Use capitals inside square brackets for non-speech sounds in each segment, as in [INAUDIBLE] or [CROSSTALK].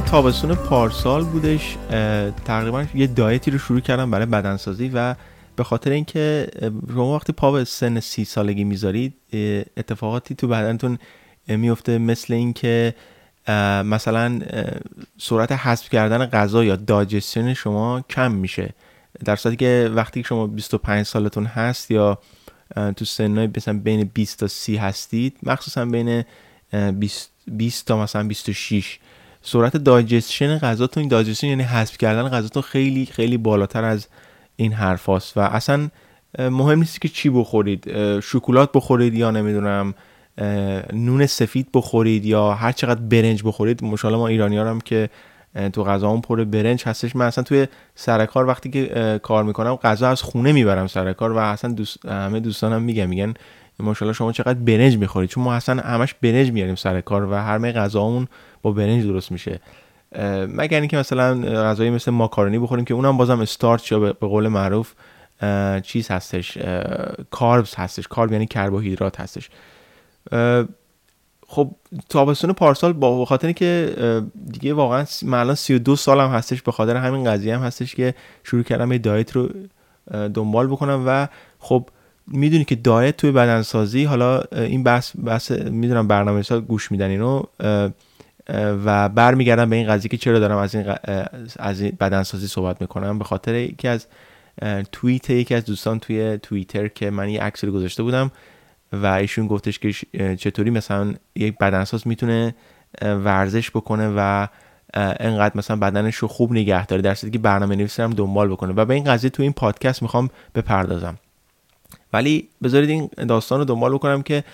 تابستون پارسال بودش تقریبا یه دایتی رو شروع کردم برای بدنسازی و به خاطر اینکه شما وقتی پا به سن سی سالگی می‌ذارید اتفاقاتی تو بدنتون میفته مثل اینکه مثلا سرعت حذف کردن غذا یا داجستیون شما کم میشه. در صورتی که وقتی شما 25 سالتون هست یا تو سنهای مثلا بین 20 تا 30 هستید مخصوصا بین 20, 20 تا مثلا 26 سرعت دایجستشن غذاتون دایجستشن یعنی حذف کردن غذاتون خیلی خیلی بالاتر از این حرف و اصلا مهم نیست که چی بخورید. شکلات بخورید یا نمی‌دونم نون سفید بخورید یا هر چقدر برنج بخورید. مشاله ما ایرانی هم که تو غذامون پر برنج هستش. من اصلا توی سرکار وقتی که کار می‌کنم غذا از خونه می‌برم سرکار و اصلا دوست همه دوستانم میگن میگن ماشاءالله شما چقدر برنج می‌خورید؟ چون ما اصلا همش برنج میاریم سر کار و هر می غذامون با برنج درست میشه. مگر اینکه مثلا غذایی مثل ماکارونی بخوریم که اونم بازم استارچ یا به قول معروف چیز هستش کاربز هستش. کارب یعنی کربوهیدرات هستش. خب تابستون پارسال با خاطر که دیگه واقعا من الان 32 سالم هستش به خاطر همین قضیه هم هستش که شروع کردم یه دایت رو دنبال بکنم و خب می‌دونی که دایت توی بدنسازی حالا این بحث بحث می‌دونم برنامه سال گوش میدن اینو و برمیگردم به این قضیه که چرا دارم از این, از این بدنسازی صحبت می‌کنم. به خاطر یکی از توییت یکی از دوستان توی توییتر که من یه عکسی گذاشته بودم و ایشون گفتش که چطوری مثلا یک بدنساز می‌تونه ورزش بکنه و انقدر مثلا بدنش رو خوب نگه داره در که برنامه نویسی هم دنبال بکنه. و به این قضیه تو این پادکست می‌خوام بپردازم. ولی بذارید این داستان رو دنبال بکنم که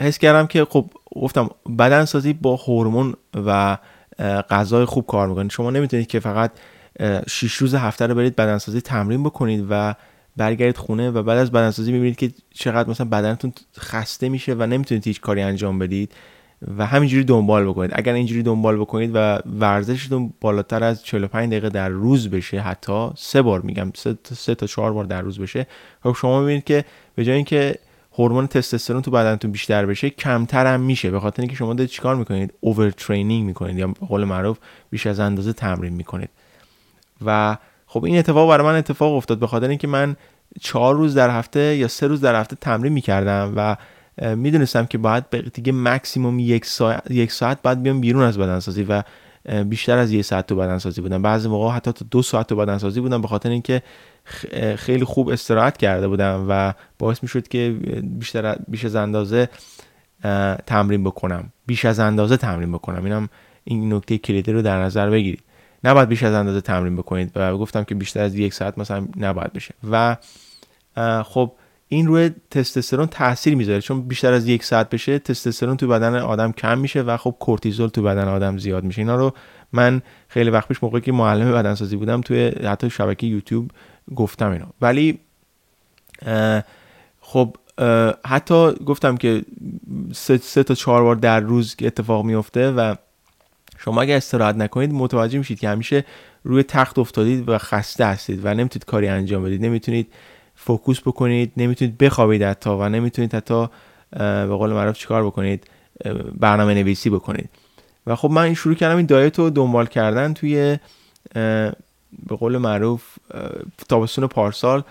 حس کردم که خب گفتم بدنسازی با هورمون و غذای خوب کار می‌کنه شما نمی‌تونید که فقط 6 روز هفته رو برید بدنسازی تمرین بکنید و برگردید خونه و بعد از بدنسازی می‌بینید که چقدر مثلا بدنتون خسته میشه و نمی‌تونید هیچ کاری انجام بدید و همینجوری دنبال بکنید. اگر اینجوری دنبال بکنید و ورزشتون بالاتر از 45 دقیقه در روز بشه حتی سه بار میگم سه, سه تا چهار بار در روز بشه خب شما می‌بینید که به جای اینکه هورمون تستوسترون تو بدنتون بیشتر بشه کمتر هم میشه. به خاطر اینکه شما دارید چیکار می‌کنید؟ اوور ترینینگ می‌کنید. یا به قول معروف بیش از اندازه تمرین می‌کنید. و خب این اتفاق برای من اتفاق افتاد. به خاطر اینکه من چهار روز در هفته یا سه روز در هفته تمرین می‌کردم و می‌دونستم که باید دیگه مکسیموم یک ساعت, یک ساعت بعد بیام بیرون از بدنسازی و بیشتر از یک ساعت تو بدنسازی بودم. بعضی موقع حتی تا دو ساعت تو بدنسازی بودم به خاطر اینکه خیلی خوب استراحت کرده بودم و باعث می‌شد که بیشتر بیش از اندازه تمرین بکنم. بیش از اندازه تمرین بکنم. اینم این نکته کلیدی رو در نظر بگیرید. نباید بیش از اندازه تمرین بکنید و گفتم که بیشتر از یک ساعت مثلا نباید بشه. و خب این روی تستوسترون تاثیر می‌ذاره چون بیشتر از یک ساعت بشه تستوسترون تو بدن آدم کم میشه و خب کورتیزول تو بدن آدم زیاد میشه. اینا رو من خیلی وقت پیش موقعی که معلم بدنسازی بودم توی حتی شبکه یوتیوب گفتم اینا ولی خب حتی گفتم که سه, سه تا چهار بار در روز اتفاق میفته و شما اگر استراحت نکنید متوجه میشید که همیشه روی تخت افتادید و خسته هستید و نمی‌تونید کاری انجام بدید. نمی‌تونید فوکوس بکنید نمی‌تونید بخوابید حتی و نمی‌تونید حتی به قول معروف چیکار بکنید؟ برنامه نویسی بکنید. و خب من شروع کردم این دایت رو دنبال کردن توی به قول معروف تابستون پارسال.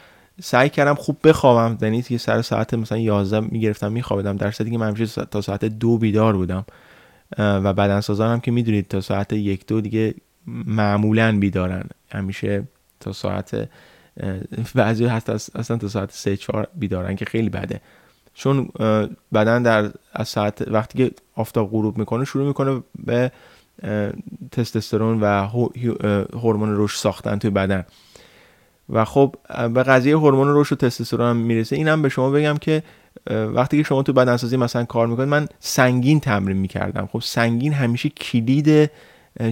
سعی کردم خوب بخوابم یعنی که سر ساعت مثلا 11 می‌گرفتم میخوابیدم. در صورتی که من همیشه تا ساعت دو بیدار بودم. و بدنسازان هم که می‌دونید تا ساعت یک دو دیگه معمولا بیدارن. همیشه تا ساعت بعضی هست اصلا تا ساعت سه چهار بیدارن که خیلی بده. چون بدن در از ساعت وقتی که آفتاب غروب می‌کنه شروع می‌کنه به تستوسترون و هورمون رشد ساختن توی بدن. و خب به قضیه هورمون رشد و تستوسترون هم می‌رسه. اینم به شما بگم که وقتی که شما تو بدنسازی مثلا کار می‌کنید من سنگین تمرین می‌کردم. خب سنگین همیشه کلید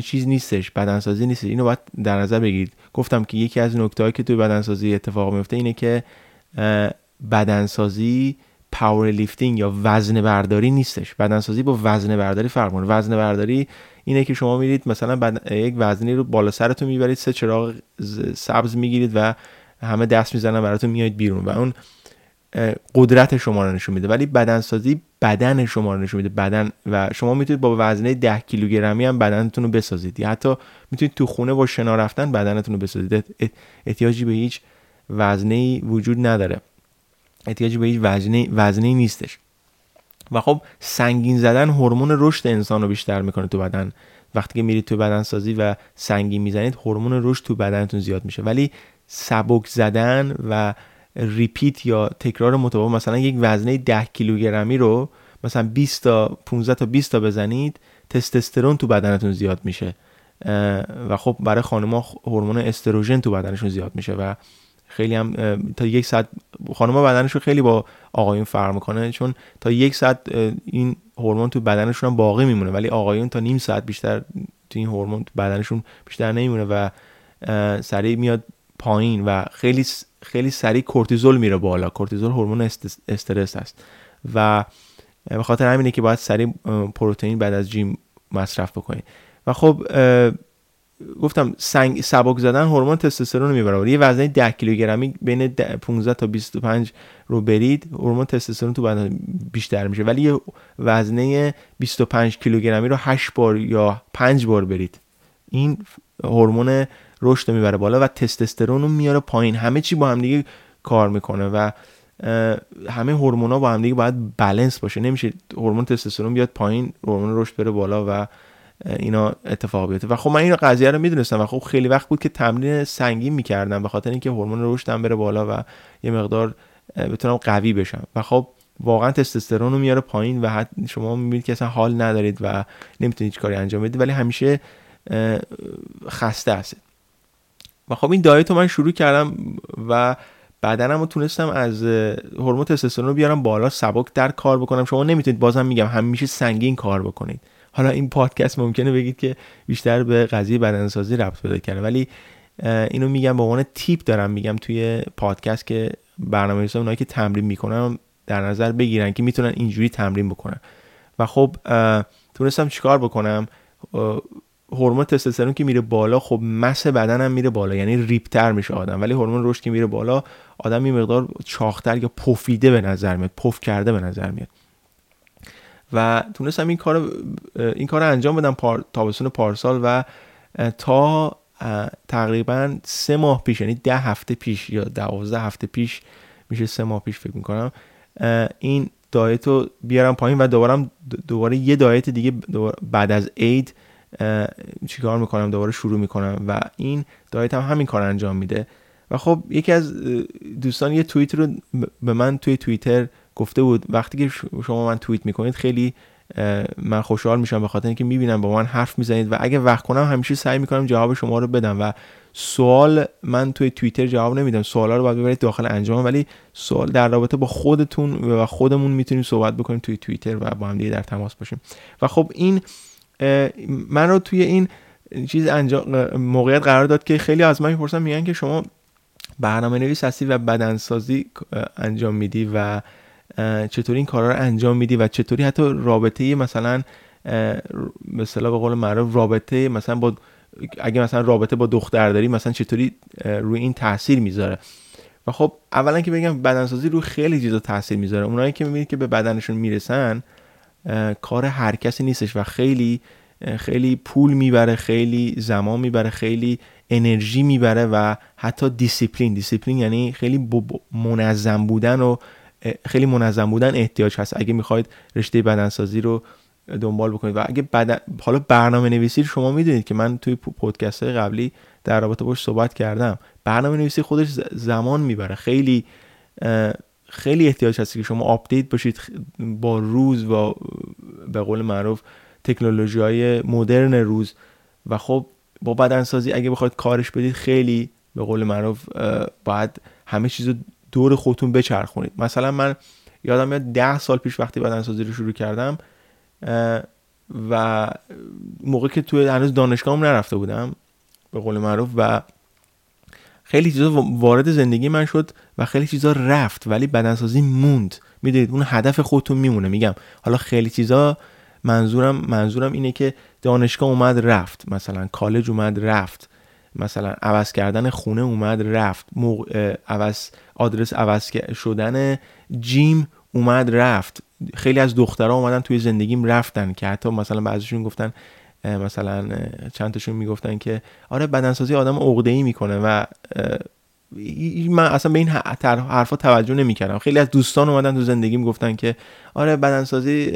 چیز نیستش بدنسازی نیست اینو باید در نظر بگیرید. گفتم که یکی از نکته که توی بدنسازی اتفاق میفته اینه که بدنسازی پاور لیفتینگ یا وزن برداری نیستش. بدنسازی با وزن برداری فرق می‌کنه. وزن برداری اینه که شما میرید مثلا یک وزنی رو بالا سرتون می‌برید سه چراغ سبز می‌گیرید و همه دست می‌زنن براتون میایید بیرون. و اون قدرت شما رو نشون میده. ولی بدنسازی بدن شما رو نشون میده. بدن و شما می‌تونید با وزنه 10 کیلوگرمی هم بدنتون رو بسازید. یا حتی می‌تونید تو خونه با شنا رفتن بدنتون رو بسازید. احتیاجی به هیچ وزنه وجود نداره. احتیاجی به هیچ وزنه وزنه نیستش. و خب سنگین زدن هورمون رشد انسان رو بیشتر می‌کنه تو بدن. وقتی که میرید تو بدن سازی و سنگین می‌زنید هورمون رشد تو بدنتون زیاد میشه. ولی سبک زدن و ریپیت یا تکرار متوالی مثلا یک وزنه 10 کیلوگرمی رو مثلا 20 تا 15 تا 20 تا بزنید تستوسترون تو بدنتون زیاد میشه. و خب برای خانم‌ها هورمون استروژن تو بدنشون زیاد میشه و خیلی هم تا یک ساعت خانم‌ها بدنشون خیلی با آقایون فرق می‌کنه چون تا یک ساعت این هورمون تو بدنشون باقی میمونه ولی آقایون تا نیم ساعت بیشتر تو این هورمون تو بدنشون بیشتر نمیمونه و سریع میاد پایین و خیلی خیلی سریع کورتیزول میره بالا. کورتیزول هورمون استرس است. و به خاطر همینه که باید سریع پروتئین بعد از جیم مصرف بکنید و خب گفتم سنگ سبک زدن هورمون تستوسترون رو می‌بره یه وزنه 10 کیلوگرمی بین 15 تا 25 رو برید هورمون تستوسترون تو بدن بیشتر میشه. ولی یه وزنه 25 کیلوگرمی رو 8 بار یا 5 بار برید. این هورمون رشد می‌بره بالا و تستوسترون رو میاره پایین. همه چی با هم دیگه کار می‌کنه و همه هورمونا با هم دیگه باید بالانس باشه. نمیشه هورمون تستوسترون بیاد پایین هورمون رشد بره بالا و اینا اتفاق بیفته. و خب من این قضیه رو می‌دونستم و خب خیلی وقت بود که تمرین سنگین می‌کردم به خاطر اینکه هورمون رشدم بره بالا و یه مقدار بتونم قوی بشم. و خب واقعا تستوسترون رو میاره پایین و شما می‌بینید که اصلا حال ندارید و نمی‌تونید هیچ کاری انجام بدید. ولی همیشه خسته هستید. و خب این دایت رو من شروع کردم و بدنم رو تونستم از هورمون تستوسترون رو بیارم بالا سبک در کار بکنم. شما نمی‌تونید بازم میگم همیشه سنگین کار بکنید. حالا این پادکست ممکنه بگید که بیشتر به قضیه بدنسازی ربط پیدا کرده ولی اینو میگم به عنوان تیپ دارم میگم توی پادکست که برنامه ریزا اونایی که تمرین می‌کنن در نظر بگیرن که می‌تونن اینجوری تمرین بکنن. و خب تونستم چیکار بکنم؟ هورمون تستوسترون که میره بالا خب مس بدنم میره بالا یعنی ریپتر میشه آدم. ولی هورمون رشد که میره بالا آدم این مقدار چاختر یا پفیده به نظر میاد پف کرده به نظر میاد. و تونستم این کار این کار انجام بدم پار... تابستون پارسال و تا تقریبا سه ماه پیش یعنی ده هفته پیش یا دوازده هفته پیش میشه سه ماه پیش فکر می‌کنم این دایت رو بیارم پایین و دوباره دوباره یه دایت دیگه بعد از عید چیکار می‌کنم دوباره شروع می‌کنم و این دایت هم همین کار انجام میده. و خب یکی از دوستان یه توییت رو به من توی توییتر گفته بود. وقتی که شما من توییت می‌کنید خیلی من خوشحال میشم به خاطر اینکه می‌بینم با من حرف می‌زنید و اگه وقت کنم همیشه سعی می‌کنم جواب شما رو بدم و سوال من توی توییتر جواب نمیدم. سوالا رو باید ببرید داخل انجام ولی سوال در رابطه با خودتون و خودمون می‌تونیم صحبت بکنیم توی توییتر و با هم دیگه در تماس باشیم. و خب این من رو توی این چیز انجام موقعیت قرار داد که خیلی از من می‌پرسن میگن که شما برنامه نویس هستی و بدنسازی انجام میدی و چطوری این کارا رو انجام میدی و چطوری حتی رابطه مثلا مثلا به قول معروف رابطه مثلا با اگه مثلا رابطه با دختر داری مثلا چطوری روی این تاثیر می‌ذاره؟ و خب اولا که بگم بدنسازی روی خیلی چیزا تاثیر می‌ذاره. اونایی که می‌بینید که به بدنشون می‌رسن کار هر کسی نیستش و خیلی خیلی پول می‌بره خیلی زمان می‌بره خیلی انرژی می‌بره و حتی دیسیپلین. دیسیپلین یعنی خیلی منظم بودن و خیلی منظم بودن احتیاج هست. اگه می‌خواید رشته بدنسازی رو دنبال بکنید و اگه بدن... حالا برنامه نویسی شما می‌دونید که من توی پودکست قبلی در رابطه باش صحبت کردم. برنامه نویسی خودش زمان می‌بره. خیلی خیلی احتیاج هست که شما آپدیت باشید با روز و به قول معروف تکنولوژی های مدرن روز. و خب با بدنسازی اگه بخواید کارش بدید خیلی به قول معروف باید همه چیز دور خودتون بچرخونید. مثلا من یادم میاد ده سال پیش وقتی بدنسازی رو شروع کردم و موقع که توی هنوز دانشگاهم نرفته بودم به قول معروف و خیلی چیزا وارد زندگی من شد و خیلی چیزا رفت ولی بدنسازی موند. می‌دونید اون هدف خودتون میمونه. میگم حالا خیلی چیزا منظورم منظورم اینه که دانشگاه اومد رفت. مثلا کالج اومد رفت. مثلا عوض کردن خونه اومد رفت. عوض آدرس عوض شدن جیم اومد رفت. خیلی از دخترها اومدن توی زندگیم رفتن که حتی مثلا بعضیشون گفتن مثلا چند تاشون می‌گفتن که آره بدنسازی آدم عقده ای می‌کنه و من اصلا به این حرفا توجه نمی‌کردم. خیلی از دوستان اومدن تو زندگیم گفتن که آره بدنسازی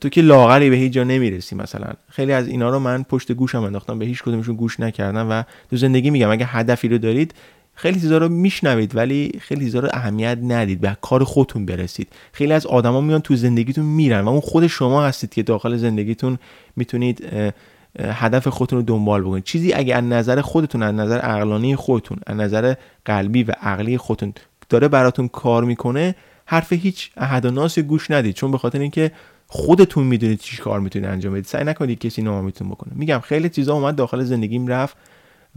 تو که لاغری به هیچ جا نمی‌رسی مثلا. خیلی از اینا رو من پشت گوشم انداختم به هیچ کدومشون گوش نکردم و تو زندگی میگم. اگه هدفی رو دارید خیلی چیزا رو میشنوید ولی خیلی چیزا رو اهمیت ندید به کار خودتون برسید. خیلی از آدما میان تو زندگیتون میرن و اون خود شما هستید که داخل زندگیتون می‌تونید هدف خودتون رو دنبال بکنید. چیزی اگه از نظر خودتون از نظر عقلانی خودتون از نظر قلبی و عقلی خودتون داره براتون کار می‌کنه حرف هیچ احد و ناسی گوش ندید. چون به خاطر اینکه خودتون می‌دونید چی کار می‌تونید انجام بدید. سعی نکنید کسی ناامیدتون بکنه. میگم خیلی چیزا اومد داخل زندگیم رفت.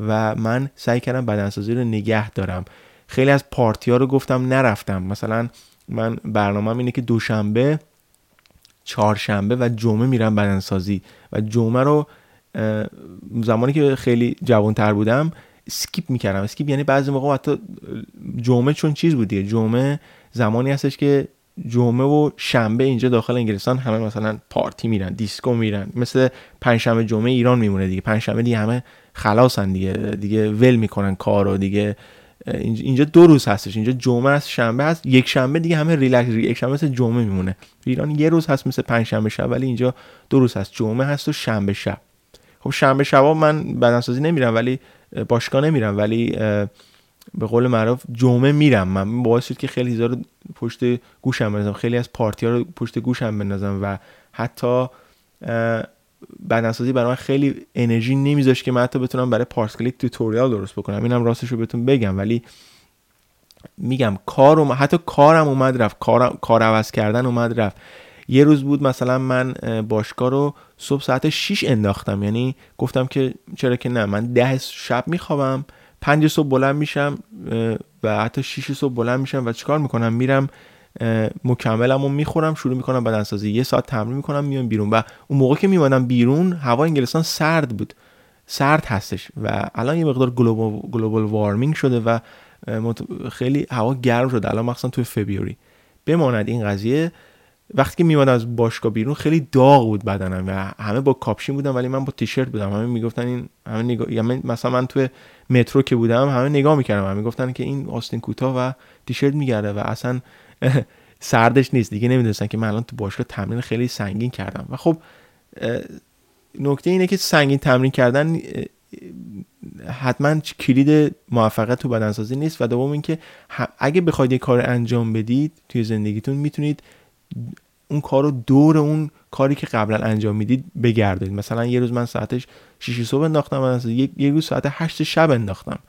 و من سعی کردم بدنسازی رو نگه دارم. خیلی از پارتی ها رو گفتم نرفتم. مثلا من برنامه اینه که دوشنبه چهارشنبه و جمعه میرم بدنسازی و جمعه رو زمانی که خیلی تر بودم skip می‌کردم. skip یعنی بعضی موقع حتی جمعه چون چیز بود دیگه. جمعه زمانی هستش که جمعه و شنبه اینجا داخل انگلستان همه مثلا پارتی میرن دیسکو میرن. مثل پنجشنبه جمعه ایران میمونه دیگه. پنجشنبه دیگه همه خلاصن دیگه دیگه ول می‌کنن کار و دیگه اینجا دو روز هستش اینجا جمعه است شنبه هست یک شنبه دیگه همه ریلکس یک شنبه مثل جمعه میمونه. ایران یه روز هست مثل پنج شنبه شب ولی اینجا دو روز هست جمعه هست و شنبه شب. خب شنبه شبا من بدنسازی نمیرم ولی باشگاه نمیرم ولی به قول معروف جمعه میرم. من باعث شد که خیلی زیاد پشت گوشم بندازم خیلی از پارتی ها رو پشت گوشم بندازم و حتی بدنسازی برای من خیلی انرژی نمیذاشت که من حتی بتونم برای پارس کلیک توتوریال درست بکنم. اینم راستش رو بهتون بگم ولی میگم کار حتی کارم اومد رفت کار, کار عوض کردن اومد رفت. یه روز بود مثلا من باشگاه رو صبح ساعت 6 انداختم. یعنی گفتم که چرا که نه من ده شب میخوابم پنج صبح بلند میشم و حتی 6 صبح بلند میشم و چیکار می‌کنم؟ میرم مکملم رو می‌خورم شروع می‌کنم بدنسازی. یه ساعت تمرین می‌کنم میام بیرون. و اون موقع که میمادم بیرون هوا انگلستان سرد بود. سرد هستش. و الان یه مقدار گلوبال وارمینگ شده و خیلی هوا گرم شده. الان مخصوصا توی فبیوری بماند این قضیه. وقتی که میومد از باشگاه بیرون خیلی داغ بود بدنم. و همه با کاپشین بودم ولی من با تیشرت بودم. همه می‌گفتن این همه نگاه یعنی مثلا من توی مترو که بودم همه نگاه می‌کردم. همه می‌گفتن که این آستین کوتاه و تیشرت میگرده و اصلا [LAUGHS] سردش نیست. دیگه نمی‌دونستن که من الان تو باشگاه تمرین خیلی سنگین کردم. و خب نکته اینه که سنگین تمرین کردن حتما کلید موفقیت تو بدنسازی نیست. و دوم اینکه اگه بخواید یه کار انجام بدید توی زندگیتون می‌تونید اون کار رو دور اون کاری که قبلا انجام می‌دید بگردید مثلا یه روز من ساعتش 6 صبح انداختم یک یه روز ساعت 8 شب انداختم.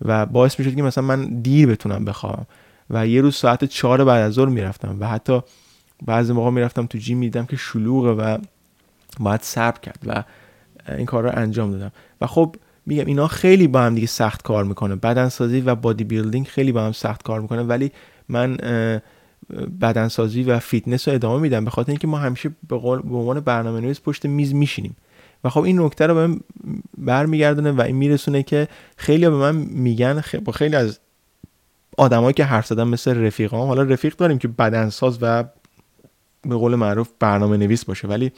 و باعث می‌شد که مثلا من دیر بتونم بخوابم. و یه روز ساعت 4 بعد از ظهر می‌رفتم و حتی بعضی موقع می‌رفتم تو gym می‌دیدم که شلوغه و باید صبر کرد و این کار رو انجام دادم. و خب میگم اینا خیلی با هم دیگه سخت کار می‌کنه. بدنسازی و bodybuilding خیلی با هم سخت کار می‌کنه. ولی من بدنسازی و فیتنس رو ادامه میدم به خاطر اینکه ما همیشه به, به عنوان برنامه نویس پشت میز میشینیم. و خب این نکته رو به من برمیگردونه و این میرسونه که خیلی به من میگن با خیلی از آدمایی که حرف زدن مثل رفیقام حالا رفیق داریم که بدنساز و به قول معروف برنامه نویس باشه ولی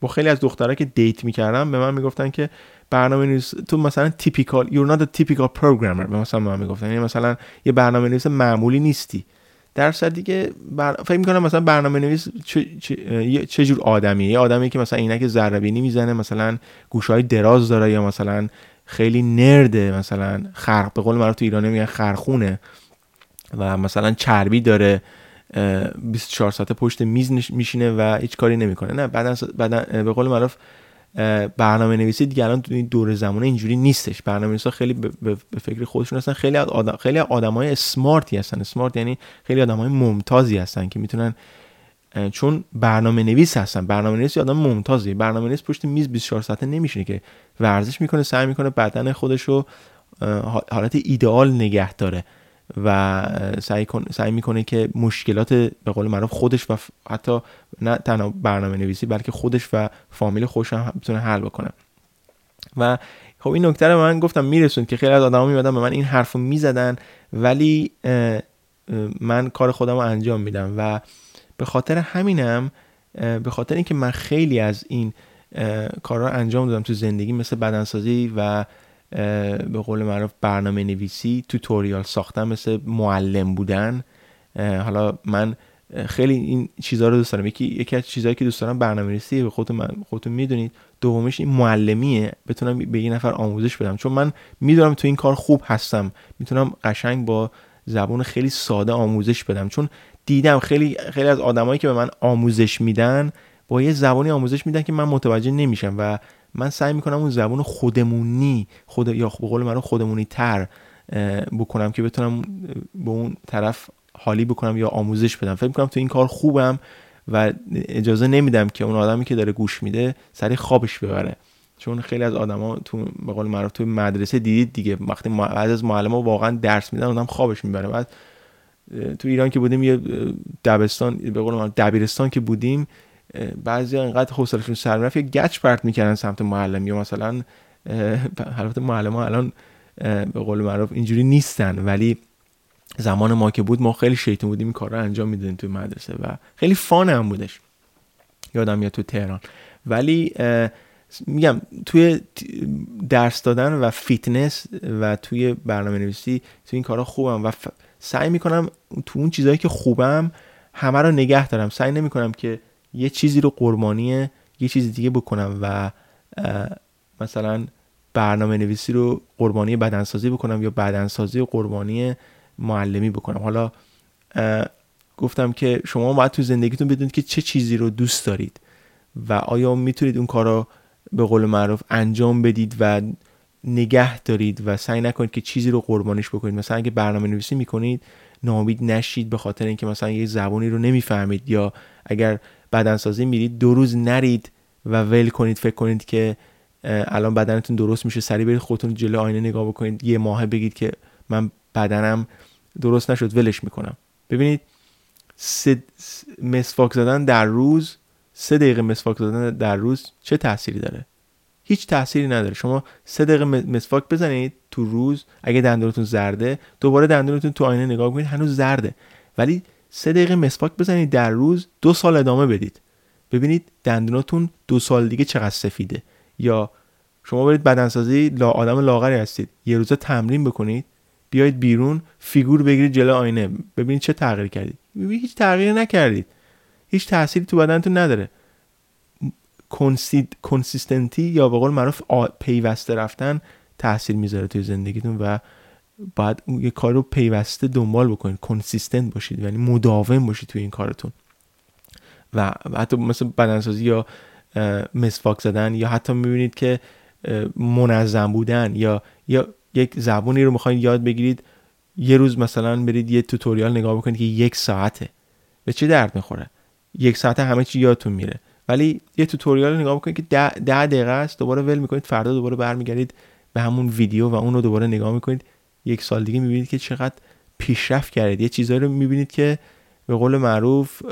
با خیلی از دخترها که دیت می‌کردم به من می‌گفتن که برنامه نویس تو مثلا تیپیکال you're not a typical programmer به مثلا من می‌گفتن. یعنی مثلا یه برنامه نویس معمولی نیستی. در صورتی که بر... فکر می‌کنم مثلا برنامه نویس چه, چه... چه جور آدمیه؟ یه آدمی که مثلا عینک ذره بینی می‌زنه مثلا گوشهای دراز داره یا مثلا خیلی نرده مثلا خرق. به قول تو ایران میگن خرخونه و مثلا چربی داره 24 ساعت پشت میز میشینه و هیچ کاری نمی‌کنه. نه بعدا به قول معروف برنامه نویسی دیگه الان تو این دور زمانه اینجوری نیستش. برنامه نویسا خیلی به فکر خودشون هستن. خیلی آدم خیلی آدمای اسمارتی هستن. اسمارت یعنی خیلی آدمای ممتازی هستن که می‌تونن چون برنامه نویس هستن. برنامه نویس آدم ممتازی برنامه نویس پشت میز 24 ساعته نمیشینه که ورزش می‌کنه سعی می‌کنه بدن خودش رو حالت ایدئال نگه داره و سعی, سعی می‌کنه که مشکلات به قول معروف خودش و حتی نه تنها برنامه نویسی بلکه خودش و فامیل خودش هم بتونه حل بکنه. و خب این نکته رو من گفتم میرسوند که خیلی از آدما میمدن به من این حرفو می‌زدن ولی من کار خودم رو انجام میدم و به خاطر همینم به خاطر اینکه من خیلی از این کارا انجام دادم تو زندگی مثل بدنسازی و به قول معروف برنامه نویسی توتوریال ساختن مثل معلم بودن. حالا من خیلی این چیزها رو دوست دارم. یکی یکی از چیزهایی که دوست دارم برنامه نویسی به خودتون خودتون می‌دونید دومش این معلمیه. بتونم به یه نفر آموزش بدم. چون من می‌دونم تو این کار خوب هستم. می‌تونم قشنگ با زبان خیلی ساده آموزش بدم. چون دیدم خیلی خیلی از آدمایی که به من آموزش میدن با یه زبانی آموزش میدن که من متوجه نمیشم و من سعی می‌کنم اون زبان خودمونی خود یا به قول من خودمونی تر بکنم که بتونم به اون طرف حالی بکنم یا آموزش بدم. فکر می‌کنم تو این کار خوبم و اجازه نمیدم که اون آدمی که داره گوش میده سری خوابش ببره. چون خیلی از آدما تو به قول معروف تو مدرسه دیدید دیگه. وقتی بعض از معلم واقعا درس میدن آدم خوابش می‌بره. بعد تو ایران که بودیم یه دبستان به قول دبیرستان که بودیم بعضی انقدر حوصلهشون سر می‌رفت یه گچ پرت می‌کردن سمت معلم یا مثلا البته معلم ها الان به قول معروف اینجوری نیستن. ولی زمان ما که بود ما خیلی شیطون بودیم این کار رو انجام می‌دادیم توی مدرسه و خیلی fun هم بودش. یادم میاد تو تهران. ولی میگم توی درس دادن و فیتنس و توی برنامه نویسی توی این کارا خوبم و سعی می‌کنم تو اون چیزهایی که خوبم همه رو نگه دارم. سعی نمی‌کنم که یه چیزی رو قربانی یه چیز دیگه بکنم و مثلا برنامه نویسی رو قربانی بدنسازی بکنم یا بدنسازی و قربانی معلمی بکنم. حالا گفتم که شما باید تو زندگیتون بدونید که چه چیزی رو دوست دارید و آیا می‌تونید اون کار رو به قول معروف انجام بدید و نگه دارید و سعی نکنید که چیزی رو قربانیش بکنید. مثلا اگه برنامه نویسی می‌کنید نامید نشید به خاطر اینکه مثلا یه زبانی رو نمی‌فهمید یا اگر بدنسازی میرید دو روز نرید و ول کنید فکر کنید که الان بدنتون درست میشه سریع برید خودتون جلو آینه نگاه بکنید یه ماه بگید که من بدنم درست نشد ولش می‌کنم. ببینید سه مسواک زدن در روز سه دقیقه مسواک زدن در روز چه تأثیری داره؟ هیچ تأثیری نداره. شما سه دقیقه مسواک بزنید تو روز اگه دندونتون زرده دوباره دندونتون تو آینه نگاه کنید هنوز زرده. ولی سه دقیقه مسواک بزنید در روز دو سال ادامه بدید. ببینید دندوناتون دو سال دیگه چقدر سفیده. یا شما برید بدنسازی لا آدم لاغری هستید. یه روزه تمرین بکنید بیاید بیرون فیگور بگیرید جلو آینه. ببینید چه تغییر کردید. هیچ تغییر نکردید. هیچ تأثیری تو بدنتون نداره. consistency یا به قول معروف پیوسته رفتن تاثیر می‌ذاره توی زندگیتون و باید یه کار رو پیوسته دنبال بکنید. consistent باشید یعنی مداوم باشید توی این کارتون. و حتی مثل بدنسازی یا مسواک زدن یا حتی می‌بینید که منظم بودن یا یا یک زبونی رو می‌خواین یاد بگیرید یه روز مثلا برید یه توتوریال نگاه بکنید که یک ساعته. به چه درد می‌خوره؟ یک ساعته همه چی یادتون میره. ولی یه توتوریال نگاه بکنید که ده, ده دقیقه است دوباره ول می‌کنید فردا دوباره برمیگردید به همون ویدیو و اون رو دوباره نگاه می‌کنید. یک سال دیگه می‌بینید که چقدر پیشرفت کردید. یه چیزایی رو می‌بینید که به قول معروف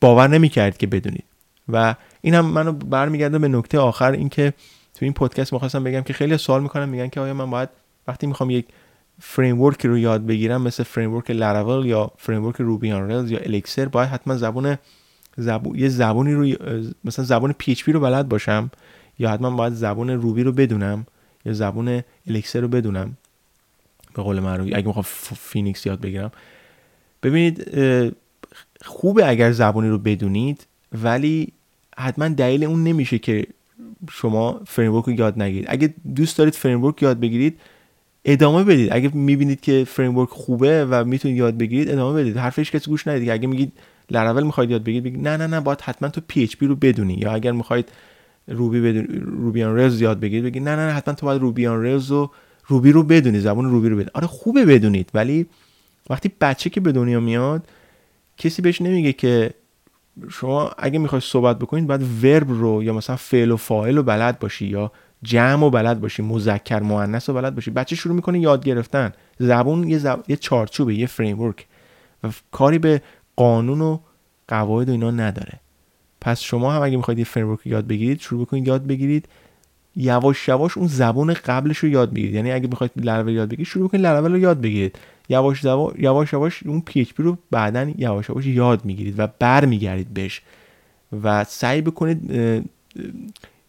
باور نمی‌کردید که بدونید. و این هم منو برمیگرده به نکته آخر اینکه تو این پادکست می‌خواستم بگم که خیلی سوال می‌کنم میگن که آیا من باید وقتی می‌خوام یک فریم رو یاد بگیرم مثل framework Laravel یا framework Ruby on Rails یا Elixir باید حتما زبان زبو... یه زبانی رو مثلا زبان PHP رو بلد باشم یا حتما باید زبان روبی رو بدونم یا زبان Elixir رو بدونم. به قول معروف اگه می‌خوام Phoenix یاد بگیرم. ببینید خوبه اگر زبانی رو بدونید ولی حتما دلیل اون نمیشه که شما framework رو یاد نگیرید. اگه دوست دارید framework یاد بگیرید ادامه بدید. اگه می‌بینید که framework خوبه و می‌تونید یاد بگیرید ادامه بدید. حرفش کسی گوش ندید. اگه میگید لراول می‌خواید یاد بگیرید بگید نه نه نه باید حتما تو PHP رو بدونی. یا اگر می‌خواید Ruby بدون Ruby on Rails یاد بگیرید بگید نه نه نه حتما تو باید Ruby on Rails و Ruby رو بدونی زبان Ruby رو بدونید آره خوبه بدونید. ولی وقتی بچه که به دنیا میاد کسی بهش نمیگه که شما اگه می‌خوای صحبت بکنید باید verb رو یا مثلا فعل و فاعل رو بلد باشی یا جمع و بلد باشی مذکر مؤنث رو بلد باشی. بچه شروع می‌کنه یاد گرفتن. زبون یه, زب... یه چارچوبه یه framework و کاری به قانون و قواعد و اینا نداره. پس شما هم اگه می‌خواید یه framework یاد بگیرید شروع بکنید یاد بگیرید. یواش یواش اون زبان قبلش رو یاد بگیرید. یعنی اگه می‌خواید لراول یاد بگیرید شروع کنید لراول رو یاد بگیرید. یواش یواش یواش اون PHP رو بعدا یواش یواش یاد می‌گیرید و برمیگردید بهش. و سعی بکنید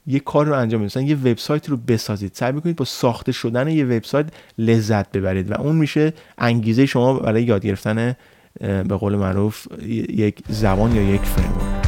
یه کار رو انجام بدید. یه وبسایت رو بسازید. سعی بکنید با ساخته شدن یه وبسایت لذت ببرید و اون میشه انگیزه شما برای یاد گرفتن به قول معروف یک زبان یا یک framework